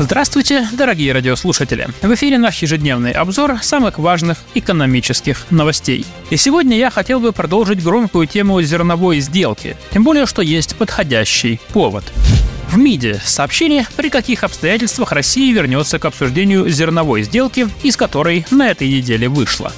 Здравствуйте, дорогие радиослушатели! В эфире наш ежедневный обзор самых важных экономических новостей. И сегодня я хотел бы продолжить громкую тему зерновой сделки, тем более, что есть подходящий повод. В МИДе сообщение, при каких обстоятельствах Россия вернется к обсуждению зерновой сделки, из которой на этой неделе вышла.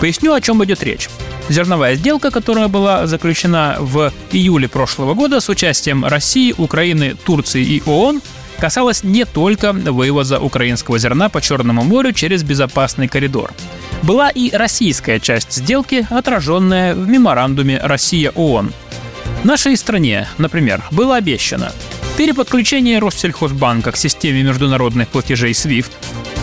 Поясню, о чем идет речь. Зерновая сделка, которая была заключена в июле прошлого года с участием России, Украины, Турции и ООН, касалась не только вывоза украинского зерна по Черному морю через безопасный коридор. Была и российская часть сделки, отраженная в меморандуме «Россия-ООН». Нашей стране, например, было обещано переподключение Россельхозбанка к системе международных платежей SWIFT,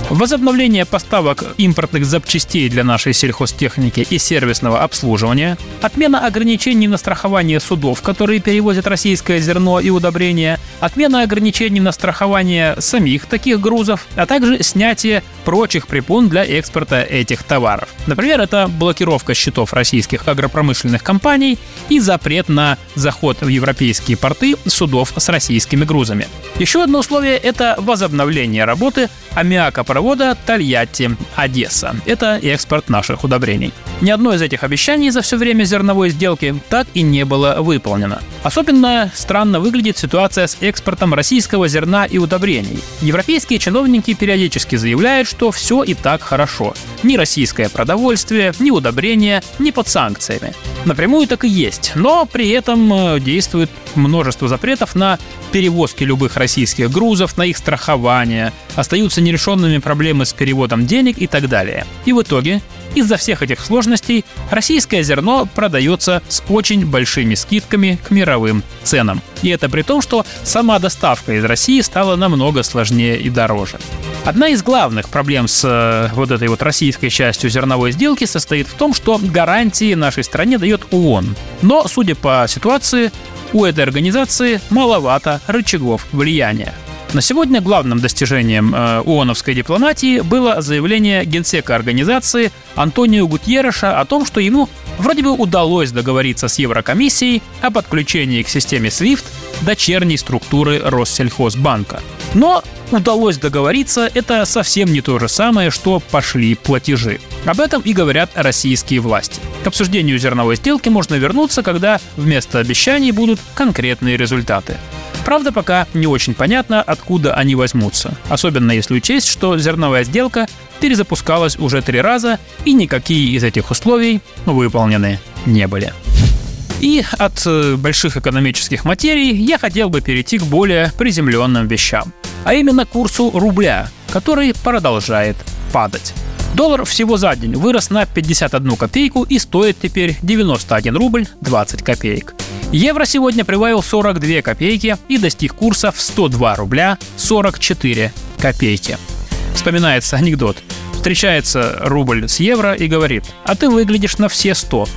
Возобновление поставок импортных запчастей для нашей сельхозтехники и сервисного обслуживания, отмена ограничений на страхование судов, которые перевозят российское зерно и удобрения, отмена ограничений на страхование самих таких грузов, а также снятие прочих препон для экспорта этих товаров. Например, это блокировка счетов российских агропромышленных компаний и запрет на заход в европейские порты судов с российскими грузами. Еще одно условие – это возобновление работы аммиакопровода Тольятти-Одесса. Это экспорт наших удобрений. Ни одно из этих обещаний за все время зерновой сделки так и не было выполнено. Особенно странно выглядит ситуация с экспортом российского зерна и удобрений. Европейские чиновники периодически заявляют, что все и так хорошо. Ни российское продовольствие, ни удобрения, ни под санкциями. Напрямую так и есть, но при этом э, действует множество запретов на перевозки любых российских грузов, на их страхование, остаются нерешенными проблемы с переводом денег и так далее. И в итоге, из-за всех этих сложностей, российское зерно продается с очень большими скидками к мировым ценам. И это при том, что сама доставка из России стала намного сложнее и дороже. Одна из главных проблем с э, вот этой вот российской частью зерновой сделки состоит в том, что гарантии нашей стране дает ООН. Но, судя по ситуации, у этой организации маловато рычагов влияния. На сегодня главным достижением э, ООНовской дипломатии было заявление генсека организации Антонио Гутьереша о том, что ему вроде бы удалось договориться с Еврокомиссией о подключении к системе SWIFT дочерней структуры Россельхозбанка. Но удалось договориться, это совсем не то же самое, что пошли платежи. Об этом и говорят российские власти. К обсуждению зерновой сделки можно вернуться, когда вместо обещаний будут конкретные результаты. Правда, пока не очень понятно, откуда они возьмутся. Особенно если учесть, что зерновая сделка перезапускалась уже три раза, и никакие из этих условий выполнены не были. И от э, больших экономических материй я хотел бы перейти к более приземленным вещам, а именно курсу рубля, который продолжает падать. Доллар всего за день вырос на 51 копейку и стоит теперь 91 рубль 20 копеек. Евро сегодня прибавил 42 копейки и достиг курса в 102 рубля 44 копейки. Вспоминается анекдот. Встречается рубль с евро и говорит, а ты выглядишь на все 100.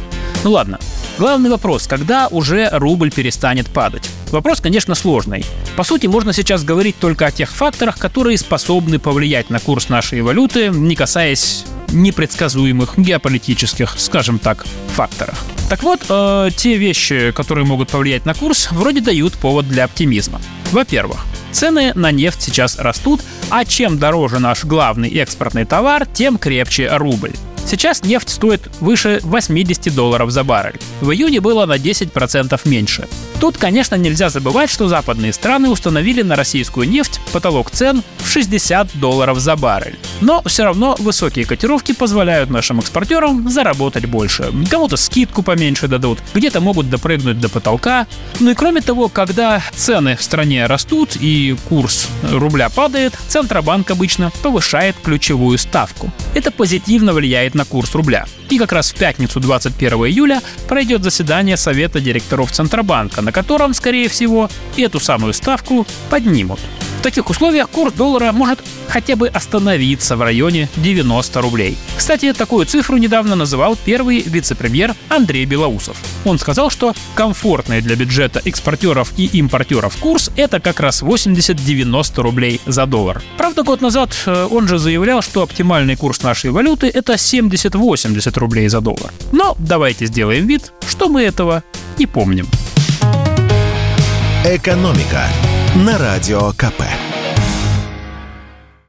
Ну ладно, Главный вопрос, когда уже рубль перестанет падать? Вопрос, конечно, сложный. По сути, можно сейчас говорить только о тех факторах, которые способны повлиять на курс нашей валюты, не касаясь непредсказуемых геополитических, скажем так, факторов. Так вот, э, те вещи, которые могут повлиять на курс, вроде дают повод для оптимизма. Во-первых, цены на нефть сейчас растут, а чем дороже наш главный экспортный товар, тем крепче рубль. Сейчас нефть стоит выше 80 долларов за баррель. В июне было на 10% меньше. Тут, конечно, нельзя забывать, что западные страны установили на российскую нефть потолок цен в 60 долларов за баррель. Но все равно высокие котировки позволяют нашим экспортерам заработать больше. Кому-то скидку поменьше дадут, где-то могут допрыгнуть до потолка. Ну и кроме того, когда цены в стране растут и курс рубля падает, Центробанк обычно повышает ключевую ставку. Это позитивно влияет на курс рубля. И как раз в пятницу 21 июля пройдет заседание Совета директоров Центробанка, на котором, скорее всего, эту самую ставку поднимут. В таких условиях курс доллара может хотя бы остановиться в районе 90 рублей. Кстати, такую цифру недавно называл первый вице-премьер Андрей Белоусов. Он сказал, что комфортный для бюджета экспортеров и импортеров курс – это как раз 80-90 рублей за доллар. Правда, год назад э, он же заявлял, что оптимальный курс нашей валюты – это 70-80 рублей за доллар. Но давайте сделаем вид, что мы этого не помним. «Экономика» на Радио КП.